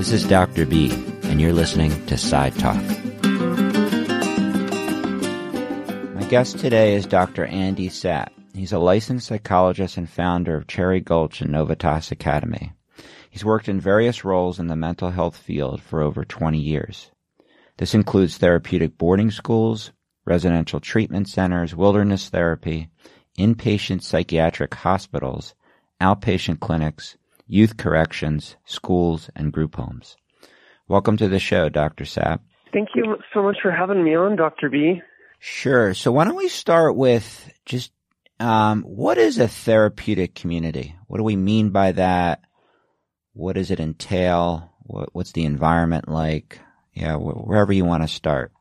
This is Dr. B, and you're listening to Side Talk. My guest today is Dr. Andy Sapp. He's a licensed psychologist and founder of Cherry Gulch and Novitas Academy. He's worked in various roles in the mental health field for over 20 years. This includes therapeutic boarding schools, residential treatment centers, wilderness therapy, inpatient psychiatric hospitals, outpatient clinics, youth corrections, schools, and group homes. Welcome to the show, Dr. Sapp. Thank you so much for having me on, Dr. B. Sure. So why don't we start with just um, what is a therapeutic community? What do we mean by that? What does it entail? What, what's the environment like? Yeah, wh- wherever you want to start.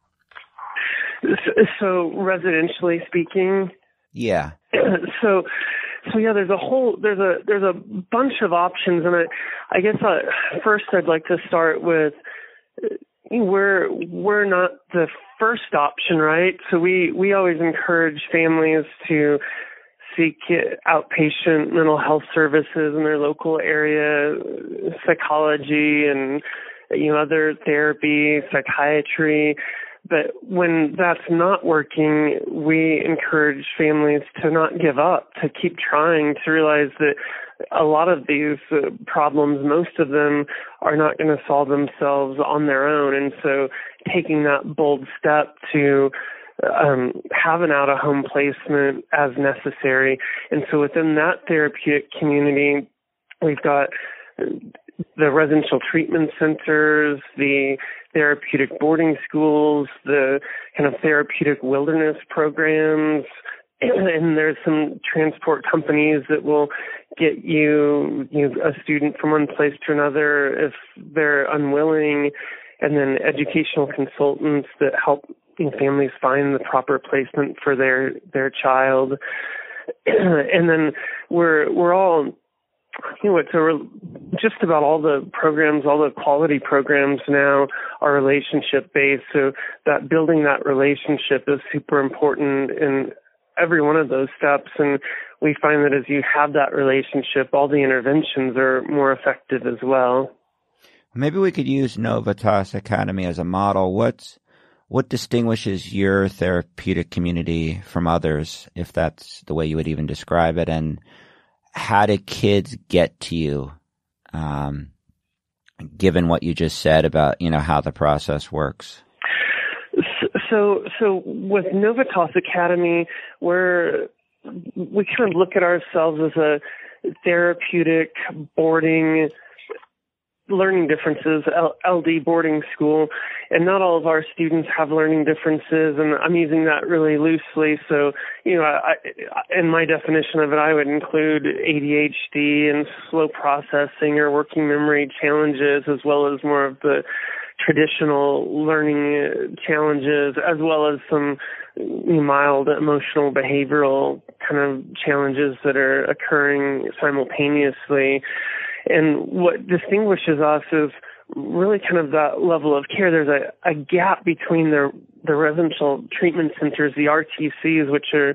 So, residentially speaking, yeah. so, so yeah, there's a whole there's a there's a bunch of options, and I, I guess uh, first I'd like to start with uh, we're we're not the first option, right? So we we always encourage families to seek outpatient mental health services in their local area, psychology and you know other therapy, psychiatry. But when that's not working, we encourage families to not give up, to keep trying, to realize that a lot of these uh, problems, most of them are not going to solve themselves on their own. And so taking that bold step to um, have an out of home placement as necessary. And so within that therapeutic community, we've got the residential treatment centers, the therapeutic boarding schools, the kind of therapeutic wilderness programs, and there's some transport companies that will get you, you know, a student from one place to another if they're unwilling, and then educational consultants that help families find the proper placement for their their child. and then we're we're all you know, it's a, just about all the programs, all the quality programs now are relationship based. So that building that relationship is super important in every one of those steps. And we find that as you have that relationship, all the interventions are more effective as well. Maybe we could use Novitas Academy as a model. What's what distinguishes your therapeutic community from others, if that's the way you would even describe it, and how do kids get to you? Um, given what you just said about you know how the process works. So, so with Novitas Academy, we're we kind of look at ourselves as a therapeutic boarding learning differences, LD boarding school, and not all of our students have learning differences, and I'm using that really loosely. So, you know, I, in my definition of it, I would include ADHD and slow processing or working memory challenges, as well as more of the traditional learning uh, challenges, as well as some mild emotional behavioral kind of challenges that are occurring simultaneously. And what distinguishes us is really kind of that level of care. There's a, a gap between the the residential treatment centers, the RTCs, which are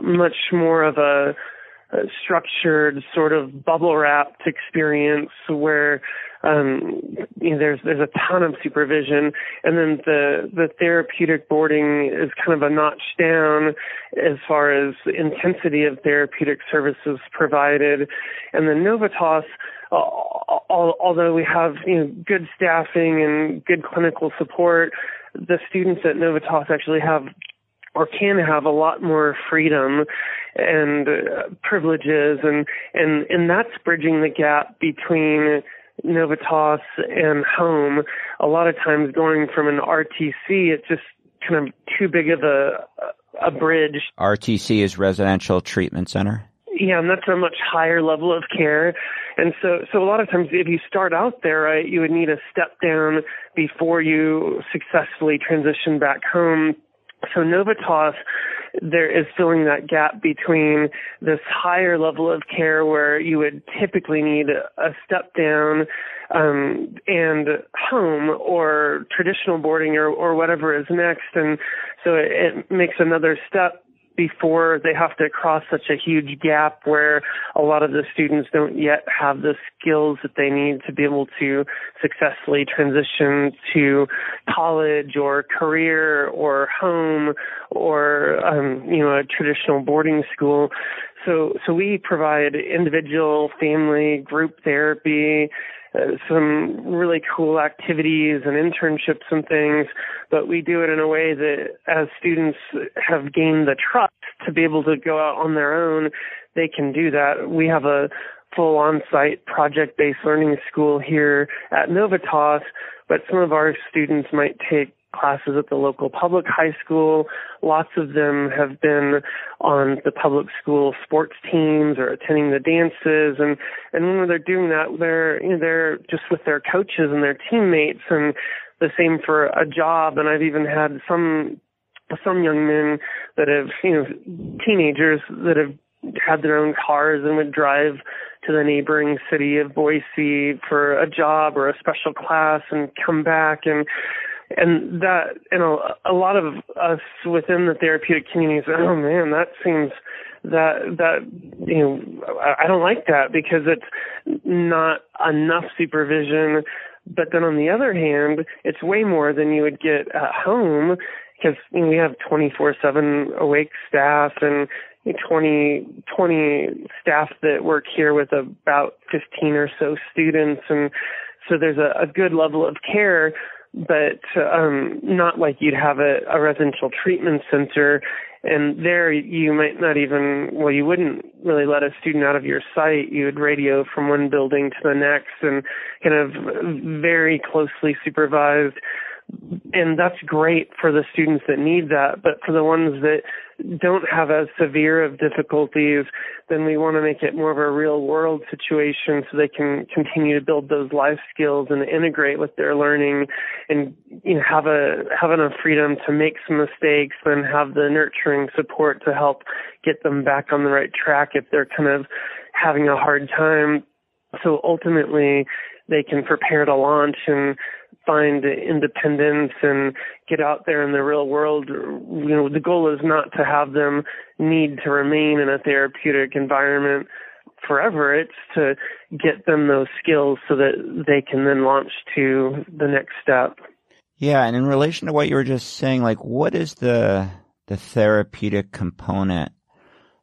much more of a, a structured sort of bubble wrapped experience where um, you know, there's there's a ton of supervision, and then the the therapeutic boarding is kind of a notch down as far as intensity of therapeutic services provided, and the Novitas although we have you know good staffing and good clinical support, the students at Novitas actually have or can have a lot more freedom and uh, privileges and and and that's bridging the gap between Novitas and home. A lot of times going from an RTC it's just kind of too big of a a bridge. RTC is residential treatment center. Yeah, and that's a much higher level of care. And so, so a lot of times if you start out there, right, you would need a step down before you successfully transition back home. So Novitas, there is filling that gap between this higher level of care where you would typically need a step down um, and home or traditional boarding or, or whatever is next. And so it, it makes another step before they have to cross such a huge gap where a lot of the students don't yet have the skills that they need to be able to successfully transition to college or career or home or um, you know a traditional boarding school. So so we provide individual, family, group therapy uh, some really cool activities and internships and things, but we do it in a way that as students have gained the trust to be able to go out on their own, they can do that. We have a full on-site project-based learning school here at Novitas, but some of our students might take classes at the local public high school. Lots of them have been on the public school sports teams or attending the dances. And and when they're doing that they're you know they're just with their coaches and their teammates and the same for a job. And I've even had some some young men that have you know teenagers that have had their own cars and would drive to the neighboring city of Boise for a job or a special class and come back. And and that you know a lot of us within the therapeutic community say, oh man, that seems that that you know I don't like that because it's not enough supervision. But then on the other hand, it's way more than you would get at home because you know, we have 24/7 awake staff and 20 20 staff that work here with about 15 or so students and so there's a, a good level of care but um, not like you'd have a, a residential treatment center. And there you might not even, well, you wouldn't really let a student out of your sight. You would radio from one building to the next and kind of very closely supervised and that's great for the students that need that. But for the ones that don't have as severe of difficulties, then we want to make it more of a real world situation so they can continue to build those life skills and integrate with their learning and you know have a have enough freedom to make some mistakes and have the nurturing support to help get them back on the right track if they're kind of having a hard time. So ultimately they can prepare to launch and find independence and get out there in the real world. You know, the goal is not to have them need to remain in a therapeutic environment forever. It's to get them those skills so that they can then launch to the next step. Yeah, and in relation to what you were just saying, like what is the the therapeutic component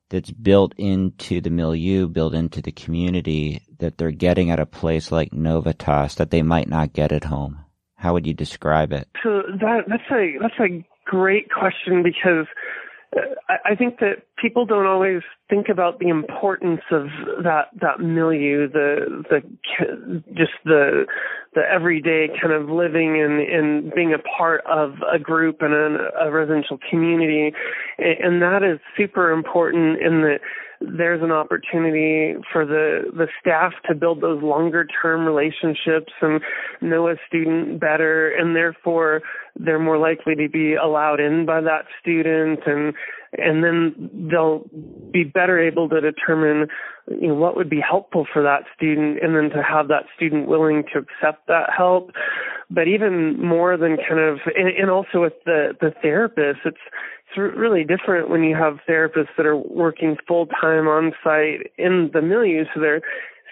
that's built into the milieu, built into the community that they're getting at a place like Novitas that they might not get at home? How would you describe it? So that that's a that's a great question because uh, I, I think that people don't always think about the importance of that that milieu, the the just the the everyday kind of living and and being a part of a group and a, a residential community, and that is super important in that there's an opportunity for the the staff to build those longer term relationships and know a student better and therefore they're more likely to be allowed in by that student and and then they'll be better able to determine you know what would be helpful for that student and then to have that student willing to accept that help. But even more than kind of and, and also with the the therapist it's it's really different when you have therapists that are working full time on site in the milieu so they're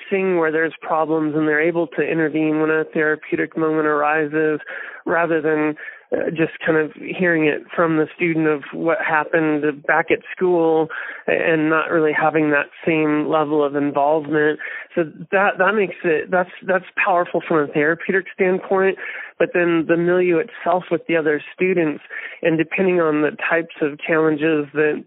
seeing where there's problems and they're able to intervene when a therapeutic moment arises rather than uh, just kind of hearing it from the student of what happened back at school and not really having that same level of involvement. So that that makes it that's that's powerful from a therapeutic standpoint. But then the milieu itself with the other students, and depending on the types of challenges that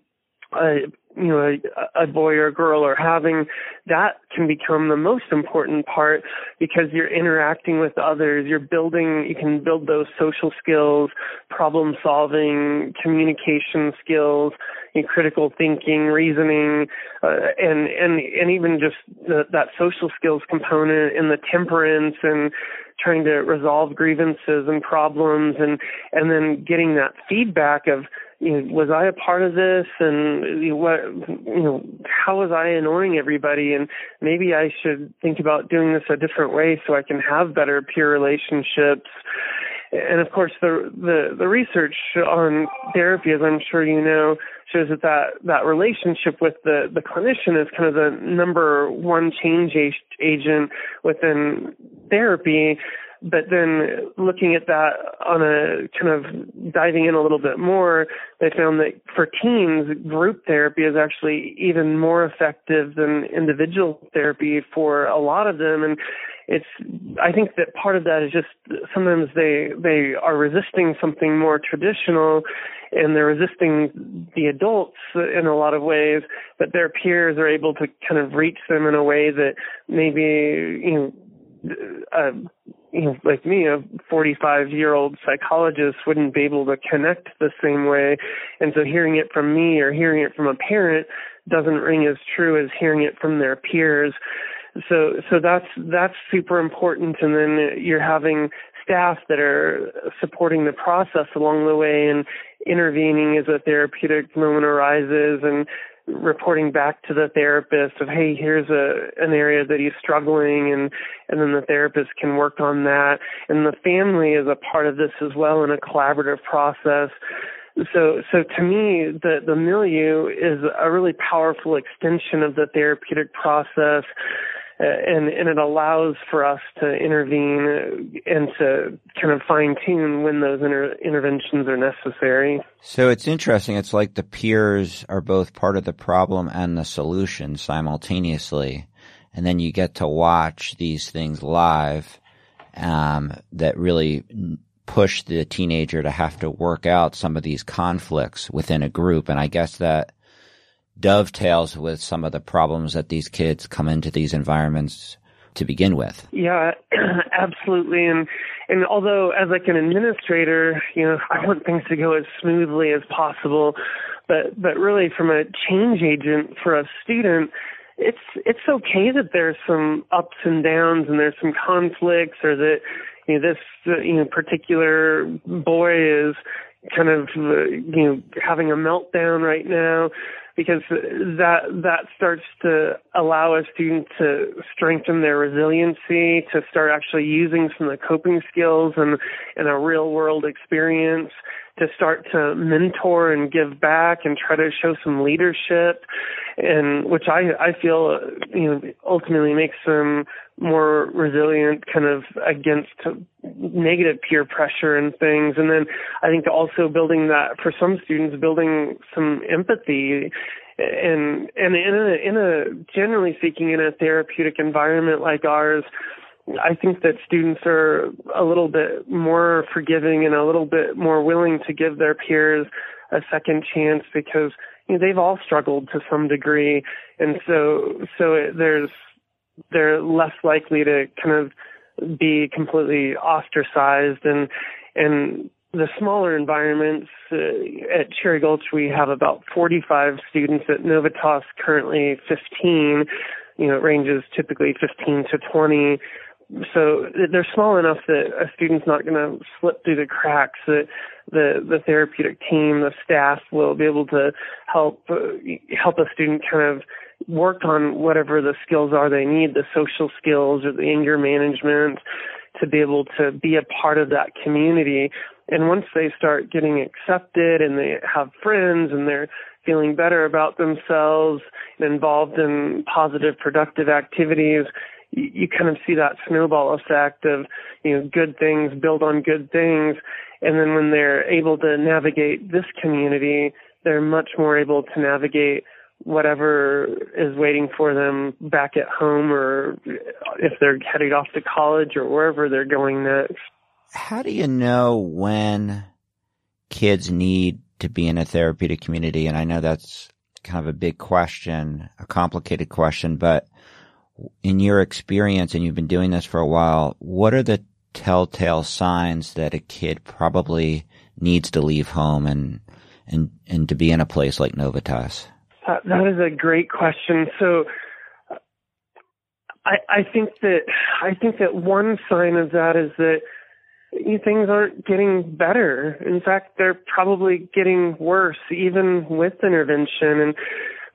uh, you know a, a boy or a girl are having that can become the most important part because you're interacting with others you're building you can build those social skills problem solving communication skills and critical thinking reasoning uh, and and and even just the, that social skills component and the temperance and trying to resolve grievances and problems and and then getting that feedback of you know, was I a part of this? And you know, what you know how was I annoying everybody? And maybe I should think about doing this a different way so I can have better peer relationships. And of course the the the research on therapy as I'm sure you know shows that that, that relationship with the, the clinician is kind of the number one change agent within therapy but then looking at that on a kind of diving in a little bit more, they found that for teens, group therapy is actually even more effective than individual therapy for a lot of them. And it's, I think that part of that is just sometimes they, they are resisting something more traditional and they're resisting the adults in a lot of ways, but their peers are able to kind of reach them in a way that maybe, you know, uh, you know, like me, a 45 year old psychologist wouldn't be able to connect the same way. And so hearing it from me or hearing it from a parent doesn't ring as true as hearing it from their peers. So, so that's, that's super important. And then you're having staff that are supporting the process along the way and intervening as a therapeutic moment arises and reporting back to the therapist of hey here's a an area that he's struggling and and then the therapist can work on that. And the family is a part of this as well in a collaborative process. So so to me the the milieu is a really powerful extension of the therapeutic process uh, and and it allows for us to intervene and to kind of fine tune when those inter- interventions are necessary. So it's interesting. It's like the peers are both part of the problem and the solution simultaneously, and then you get to watch these things live um, that really push the teenager to have to work out some of these conflicts within a group. And I guess that dovetails with some of the problems that these kids come into these environments to begin with. Yeah, absolutely. And and although as like an administrator, you know, I want things to go as smoothly as possible, but but really from a change agent for a student, it's it's okay that there's some ups and downs and there's some conflicts or that you know this you know particular boy is kind of uh, you know having a meltdown right now because that that starts to allow a student to strengthen their resiliency, to start actually using some of the coping skills and in a real world experience, to start to mentor and give back and try to show some leadership, and which I I feel you know ultimately makes them more resilient, kind of against negative peer pressure and things. And then I think also building that for some students, building some empathy and and in a in a generally speaking in a therapeutic environment like ours I think that students are a little bit more forgiving and a little bit more willing to give their peers a second chance because you know, they've all struggled to some degree, and so so it, there's they're less likely to kind of be completely ostracized. And and the smaller environments uh, at Cherry Gulch we have about 45 students. At Novitas currently 15 you know it ranges typically 15 to 20 so they're small enough that a student's not going to slip through the cracks. That the the therapeutic team, the staff, will be able to help uh, help a student kind of work on whatever the skills are they need, the social skills or the anger management, to be able to be a part of that community. And once they start getting accepted and they have friends and they're feeling better about themselves and involved in positive, productive activities, you, kind of see that snowball effect of, you know, good things build on good things. And then when they're able to navigate this community, they're much more able to navigate whatever is waiting for them back at home or if they're headed off to college or wherever they're going next. How do you know when kids need to be in a therapeutic community? And I know that's kind of a big question, a complicated question, but in your experience, and you've been doing this for a while, what are the telltale signs that a kid probably needs to leave home and and and to be in a place like Novitas? Uh, that is a great question. So, I I think that I think that one sign of that is that things aren't getting better. In fact, they're probably getting worse, even with intervention. And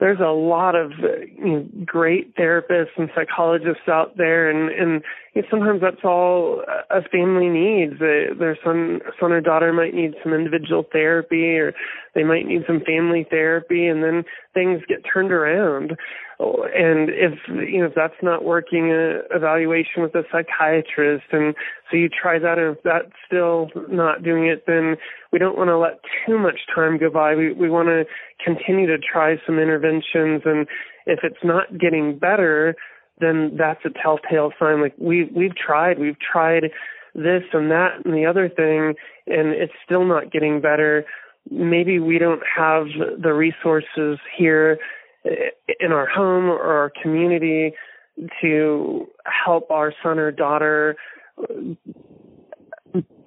there's a lot of uh, you know, great therapists and psychologists out there, and and you know, sometimes that's all a family needs. Uh, their son son or daughter might need some individual therapy, or they might need some family therapy and then things get turned around and if you know if that's not working a evaluation with a psychiatrist and so you try that and if that's still not doing it then we don't want to let too much time go by we we want to continue to try some interventions and if it's not getting better then that's a telltale sign. Like we we've tried we've tried this and that and the other thing and it's still not getting better. Maybe we don't have the resources here eh, in our home or our community to help our son or daughter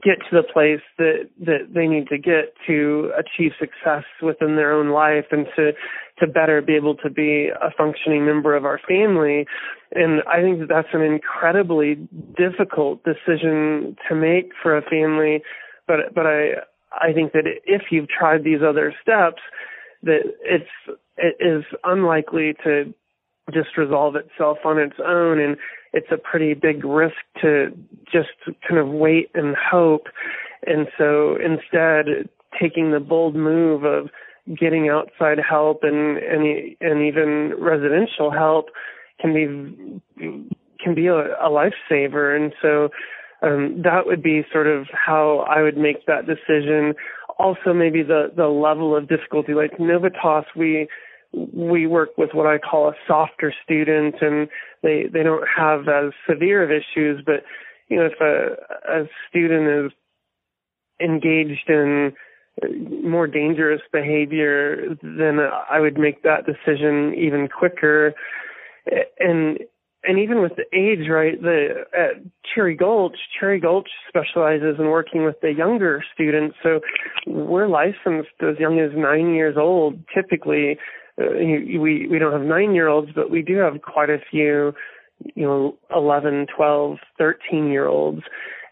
get to the place that that they need to get to achieve success within their own life and to to better be able to be a functioning member of our family. And i think that that's an incredibly difficult decision to make for a family but but i i think that if you've tried these other steps that it's it is unlikely to just resolve itself on its own. And it's a pretty big risk to just kind of wait and hope. And so instead taking the bold move of getting outside help and and and even residential help can be can be a, a lifesaver. And so um that would be sort of how I would make that decision. Also maybe the the level of difficulty like Novitas we we work with what I call a softer student, and they they don't have as severe of issues. But you know, if a a student is engaged in more dangerous behavior, then I would make that decision even quicker. And and even with the age, right? The at Cherry Gulch, Cherry Gulch specializes in working with the younger students. So we're licensed as young as nine years old, typically Uh, we we don't have nine year olds, but we do have quite a few, you know, eleven, twelve, thirteen year olds,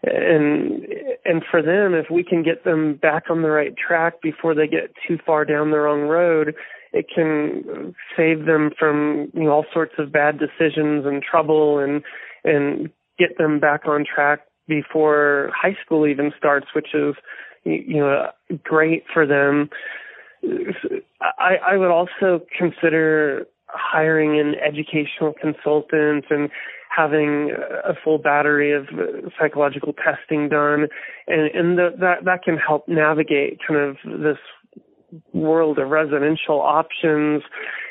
and and for them, if we can get them back on the right track before they get too far down the wrong road, it can save them from you know all sorts of bad decisions and trouble, and and get them back on track before high school even starts, which is you know great for them I, I would also consider hiring an educational consultant and having a full battery of psychological testing done, and, and the, that that can help navigate kind of this world of residential options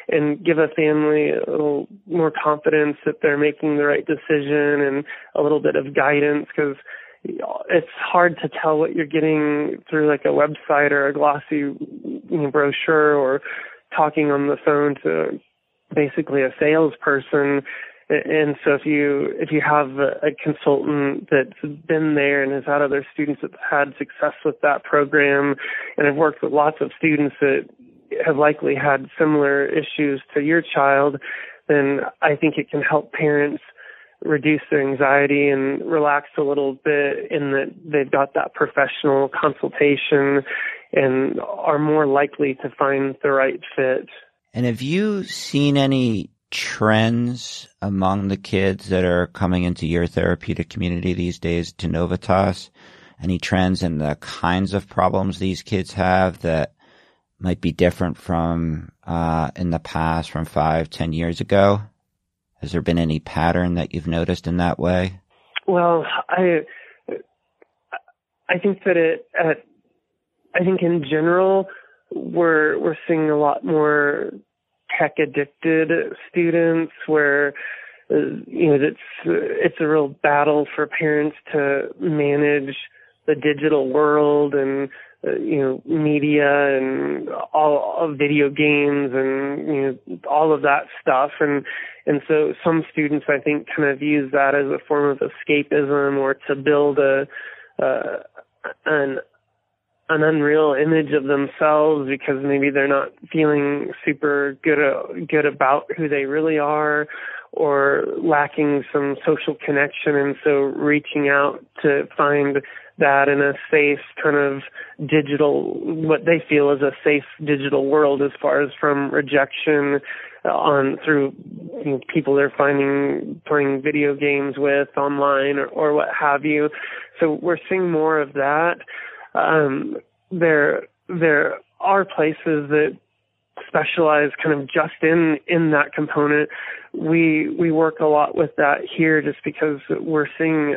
and give a family a little more confidence that they're making the right decision and a little bit of guidance because it's hard to tell what you're getting through like a website or a glossy you know, brochure or talking on the phone to basically a salesperson. And so if you if you have a, consultant that's been there and has had other students that have had success with that program and have worked with lots of students that have likely had similar issues to your child then i think it can help parents reduce their anxiety and relax a little bit in that they've got that professional consultation and are more likely to find the right fit. And have you seen any trends among the kids that are coming into your therapeutic community these days to Novitas? Any trends in the kinds of problems these kids have that might be different from uh, in the past, from five, ten years ago? Has there been any pattern that you've noticed in that way? Well, I I think that it I think in general we're we're seeing a lot more tech addicted students where you know it's it's a real battle for parents to manage the digital world and you know media and all of video games and you know all of that stuff. And and so some students I think kind of use that as a form of escapism or to build a uh, an an unreal image of themselves because maybe they're not feeling super good uh, good about who they really are or lacking some social connection and so reaching out to find that in a safe kind of digital what they feel is a safe digital world as far as from rejection on through you know, people they're finding playing video games with online or, or what have you. So we're seeing more of that. Um, there there are places that specialize kind of just in in that component. We we work a lot with that here just because we're seeing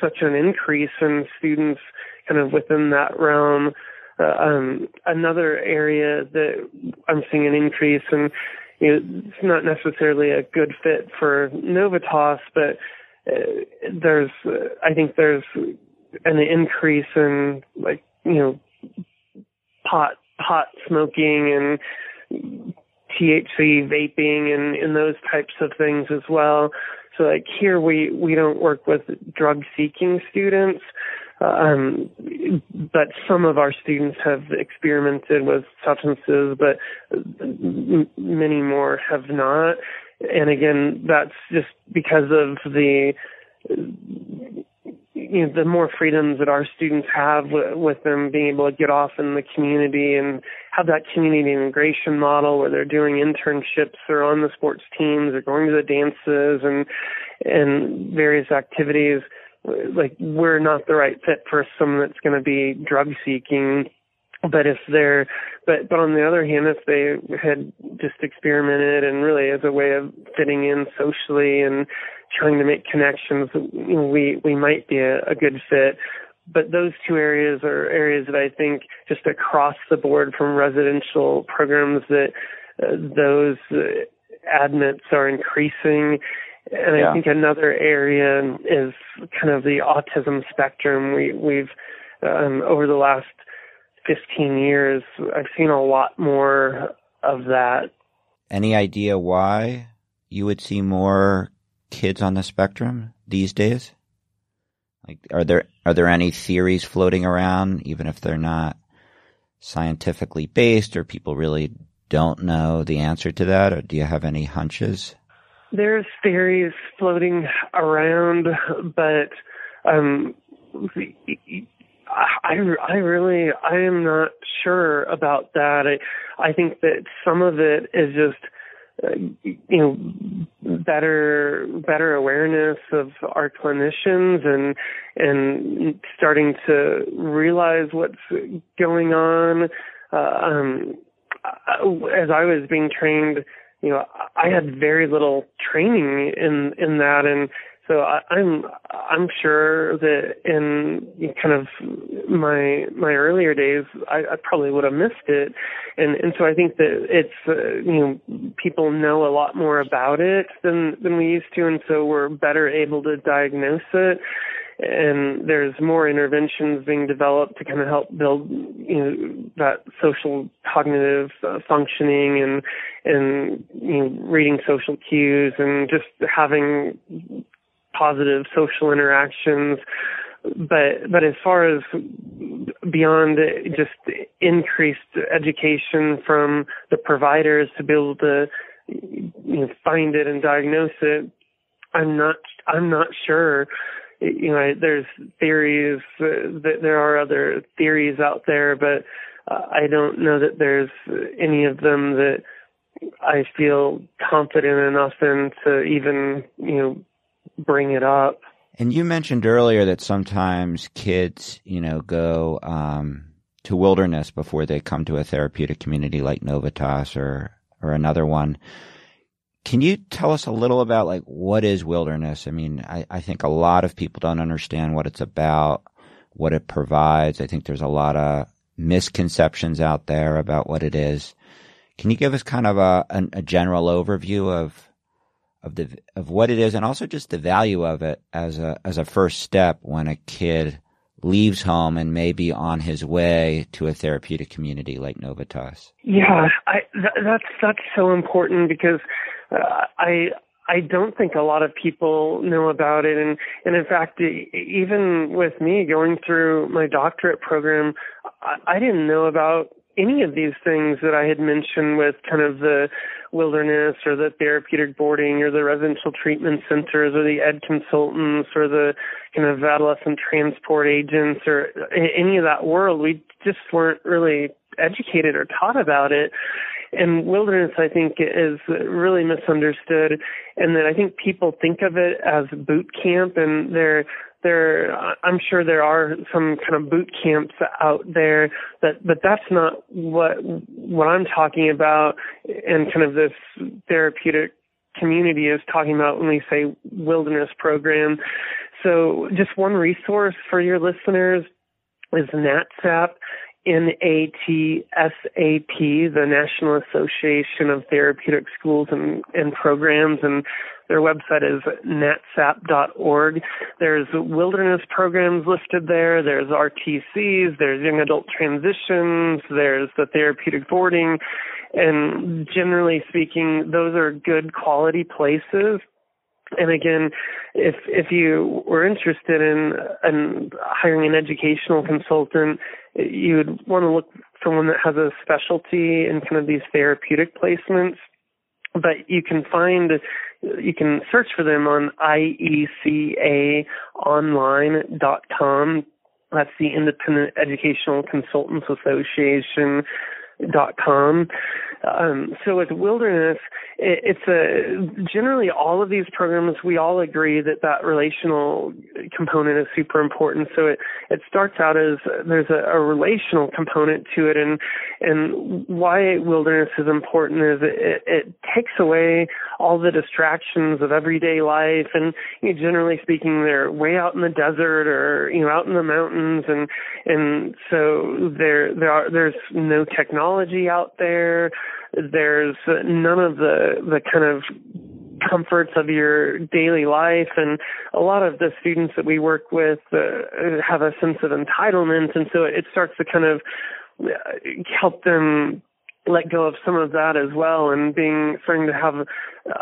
such an increase in students kind of within that realm. Uh, um, another area that I'm seeing an increase in, you know, it's not necessarily a good fit for Novitas, but uh, there's, uh, I think there's an increase in like, you know, pot, pot smoking and THC vaping and, and those types of things as well. So like here we, we don't work with drug seeking students, um, but some of our students have experimented with substances, but many more have not. And again, that's just because of the you know the more freedoms that our students have w- with them being able to get off in the community and have that community integration model where they're doing internships or on the sports teams or going to the dances and and various activities like we're not the right fit for someone that's going to be drug seeking. But if they're but but on the other hand if they had just experimented and really as a way of fitting in socially and trying to make connections you know we we might be a, a good fit but those two areas are areas that I think just across the board from residential programs that uh, those uh, admits are increasing and yeah. I think another area is kind of the autism spectrum. We, we've um, over the last 15 years, I've seen a lot more of that. Any idea why you would see more kids on the spectrum these days? Like, are there are there any theories floating around, even if they're not scientifically based, or people really don't know the answer to that, or do you have any hunches? There's theories floating around, but um, I, I really, I am not sure about that. I, I think that some of it is just, uh, you know, better, better awareness of our clinicians and, and starting to realize what's going on. Uh, um, as I was being trained, you know, I had very little training in in that, and so I, I'm I'm sure that in kind of my my earlier days, I, I probably would have missed it, and and so I think that it's uh, you know people know a lot more about it than than we used to, and so we're better able to diagnose it. And there's more interventions being developed to kind of help build you know that social cognitive uh, functioning and and you know reading social cues and just having positive social interactions. But but as far as beyond just increased education from the providers to be able to you know find it and diagnose it i'm not i'm not sure. You know, there's theories that there are other theories out there, but uh, I don't know that there's any of them that I feel confident enough in to even, you know, bring it up. And you mentioned earlier that sometimes kids, you know, go um, to wilderness before they come to a therapeutic community like Novitas or or another one. Can you tell us a little about like what is wilderness? I mean, I, I think a lot of people don't understand what it's about, what it provides. I think there's a lot of misconceptions out there about what it is. Can you give us kind of a, a, a general overview of of the of what it is and also just the value of it as a as a first step when a kid leaves home and may be on his way to a therapeutic community like Novitas? Yeah, I, th- that's that's so important because uh, I I don't think a lot of people know about it, and and in fact, even with me going through my doctorate program, I, I didn't know about any of these things that I had mentioned with kind of the wilderness or the therapeutic boarding or the residential treatment centers or the ed consultants or the kind of adolescent transport agents or any of that world. We just weren't really educated or taught about it and wilderness I think is really misunderstood and that I think people think of it as boot camp and they're there I'm sure there are some kind of boot camps out there that but that's not what what I'm talking about and kind of this therapeutic community is talking about when we say wilderness program. So just one resource for your listeners is NATSAP NATSAP, the National Association of Therapeutic Schools and, and Programs, and their website is natsap.org. There's wilderness programs listed there. There's RTCs. There's young adult transitions. There's the therapeutic boarding. And generally speaking, those are good quality places and again, if if you were interested in, in hiring an educational consultant, you would want to look for one that has a specialty in kind of these therapeutic placements. But you can find, you can search for them on IECAonline.com. That's the Independent Educational Consultants Association dot com. Um, so with wilderness, it, it's a generally all of these programs we all agree that that relational component is super important. So it it starts out as there's a, a relational component to it, and and why wilderness is important is it, it takes away all the distractions of everyday life, and you know, generally speaking, they're way out in the desert or you know out in the mountains, and and so there there are there's no technology out there. There's none of the the kind of comforts of your daily life. And a lot of the students that we work with uh, have a sense of entitlement. And so it starts to kind of uh, help them let go of some of that as well and being starting to have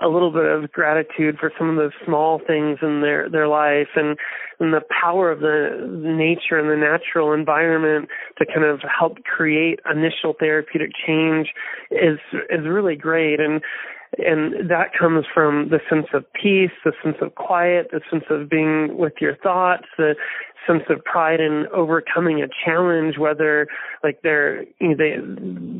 a little bit of gratitude for some of the small things in their their life and and the power of the nature and the natural environment to kind of help create initial therapeutic change is is really great. And and that comes from the sense of peace, the sense of quiet, the sense of being with your thoughts, the sense of pride in overcoming a challenge, whether like they're you know, they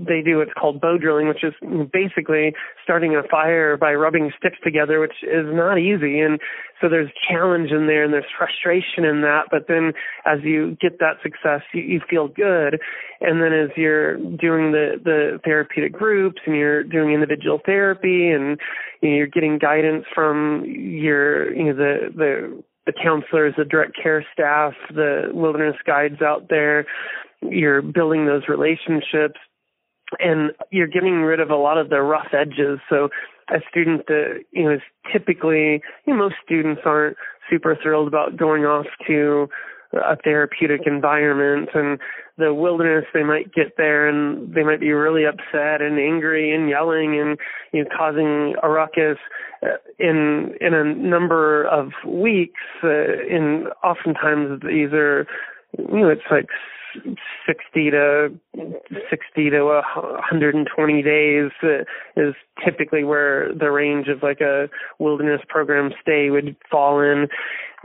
they do what's called bow drilling, which is basically starting a fire by rubbing sticks together, which is not easy. And so there's challenge in there and there's frustration in that. But then as you get that success, you, you feel good. And then as you're doing the the therapeutic groups and you're doing individual therapy and you know, you're getting guidance from your you know the the the counselors, the direct care staff, the wilderness guides out there. You're building those relationships and you're getting rid of a lot of the rough edges. So a student that, you know, is typically, you know, most students aren't super thrilled about going off to a therapeutic environment and the wilderness they might get there and they might be really upset and angry and yelling and you know causing a ruckus uh, in in a number of weeks uh, and oftentimes these are you know it's like 60 to 60 to 120 days uh, is typically where the range of like a wilderness program stay would fall in.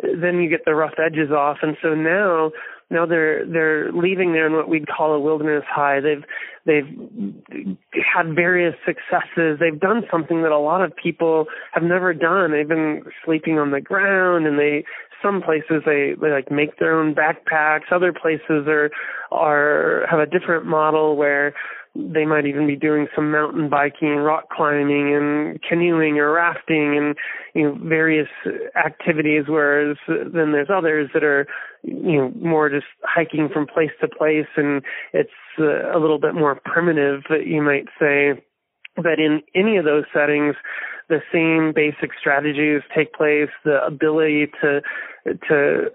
Then you get the rough edges off and so now now they're they're leaving there in what we'd call a wilderness high. They've they've had various successes. They've done something that a lot of people have never done. They've been sleeping on the ground and they some places they, they like make their own backpacks other places are are have a different model where they might even be doing some mountain biking, rock climbing, and canoeing or rafting, and you know various activities. Whereas then there's others that are you know more just hiking from place to place, and it's uh, a little bit more primitive, you might say. But in any of those settings, the same basic strategies take place. The ability to to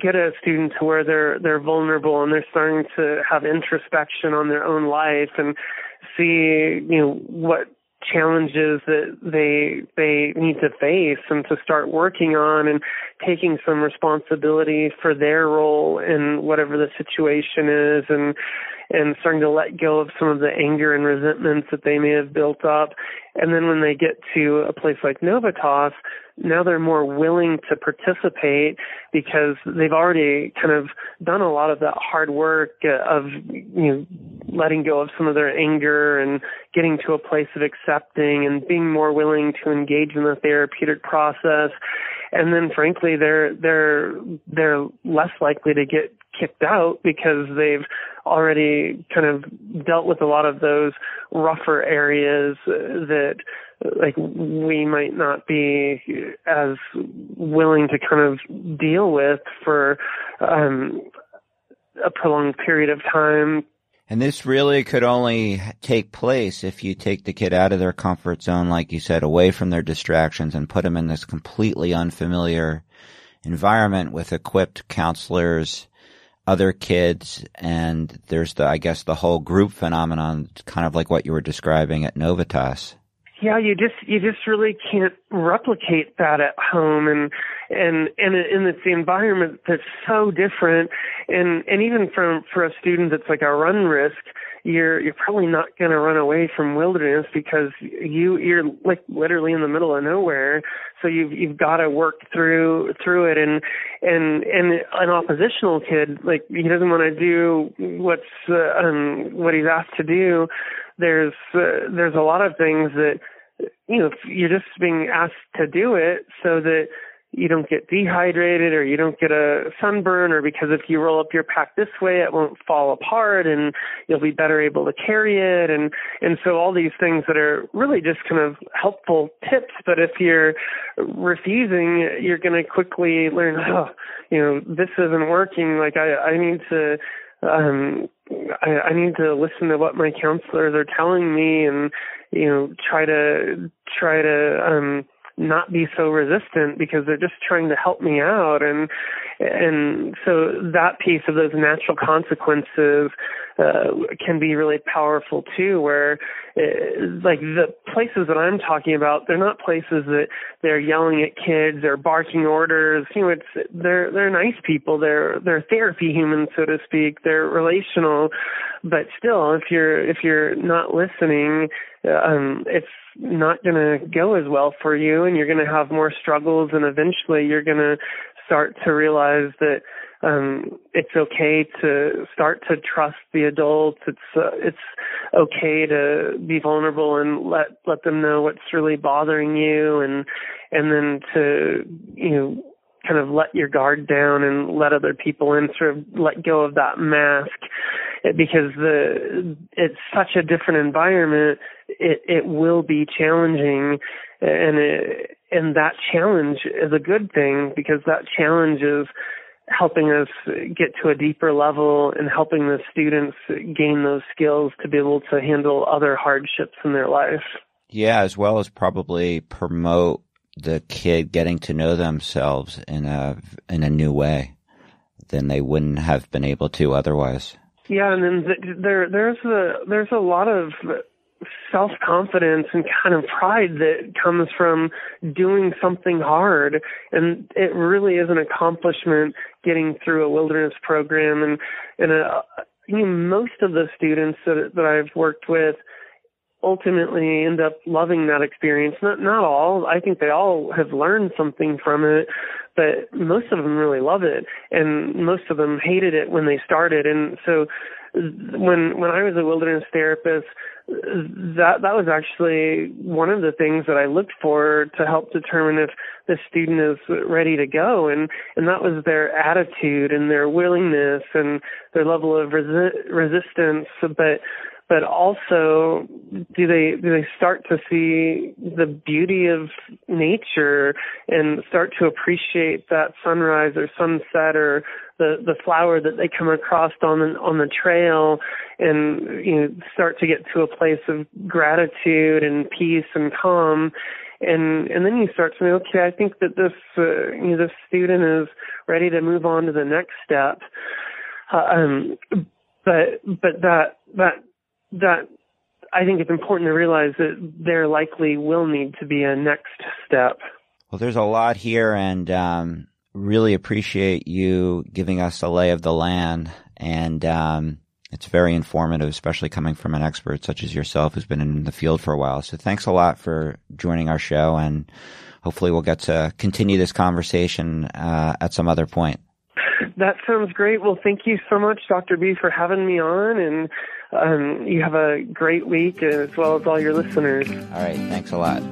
get a student to where they're they're vulnerable and they're starting to have introspection on their own life and see you know what challenges that they they need to face and to start working on and taking some responsibility for their role in whatever the situation is and and starting to let go of some of the anger and resentments that they may have built up. And then when they get to a place like Novitas now they're more willing to participate because they've already kind of done a lot of that hard work uh, of you know letting go of some of their anger and getting to a place of accepting and being more willing to engage in the therapeutic process. And then frankly they're they're they're less likely to get kicked out because they've already kind of dealt with a lot of those rougher areas that like we might not be as willing to kind of deal with for um a prolonged period of time. And this really could only take place if you take the kid out of their comfort zone, like you said, away from their distractions and put them in this completely unfamiliar environment with equipped counselors, other kids, and there's the, I guess, the whole group phenomenon, kind of like what you were describing at Novitas. Yeah you just you just really can't replicate that at home and and and and it's the environment that's so different. And and even from for a student that's like a run risk you're you're probably not going to run away from wilderness because you you're like literally in the middle of nowhere. So you've you've got to work through through it. And and and an oppositional kid like he doesn't want to do what's uh, um what he's asked to do. There's uh, there's a lot of things that you know you're just being asked to do it so that you don't get dehydrated or you don't get a sunburn or because if you roll up your pack this way it won't fall apart and you'll be better able to carry it. And and so all these things that are really just kind of helpful tips but if you're refusing you're going to quickly learn oh you know this isn't working. Like i i need to um I, I need to listen to what my counselors are telling me and you know try to try to um not be so resistant because they're just trying to help me out. And and so that piece of those natural consequences uh, can be really powerful too where uh, like the places that I'm talking about they're not places that they're yelling at kids or barking orders. You know it's they're they're nice people. They're they're therapy humans so to speak. They're relational. But still if you're if you're not listening um it's not going to go as well for you and you're going to have more struggles and eventually you're going to start to realize that um it's okay to start to trust the adults. It's uh, it's okay to be vulnerable and let let them know what's really bothering you and and then to you know kind of let your guard down and let other people in sort of let go of that mask. Because the it's such a different environment it it will be challenging. And it, and that challenge is a good thing because that challenge is helping us get to a deeper level and helping the students gain those skills to be able to handle other hardships in their life. Yeah, as well as probably promote the kid getting to know themselves in a in a new way than they wouldn't have been able to otherwise. Yeah, and then there there's a there's a lot of self confidence and kind of pride that comes from doing something hard and it really is an accomplishment getting through a wilderness program and and a, you know, most of the students that that I've worked with ultimately end up loving that experience. Not not all. I think they all have learned something from it, but most of them really love it, and most of them hated it when they started. And so, when when I was a wilderness therapist, that that was actually one of the things that I looked for to help determine if the student is ready to go. And and that was their attitude and their willingness and their level of resi- resistance. But but also do they do they start to see the beauty of nature and start to appreciate that sunrise or sunset or the the flower that they come across on the, on the trail and you know start to get to a place of gratitude and peace and calm? And and then you start to say okay I think that this uh, you know this student is ready to move on to the next step. Uh, um but but that that that I think it's important to realize that there likely will need to be a next step. Well, there's a lot here, and um, really appreciate you giving us a lay of the land. And um, it's very informative, especially coming from an expert such as yourself who's been in the field for a while. So thanks a lot for joining our show, and hopefully we'll get to continue this conversation uh, at some other point. That sounds great. Well, thank you so much, Dr. B, for having me on, and um, you have a great week as well as all your listeners. All right. Thanks a lot.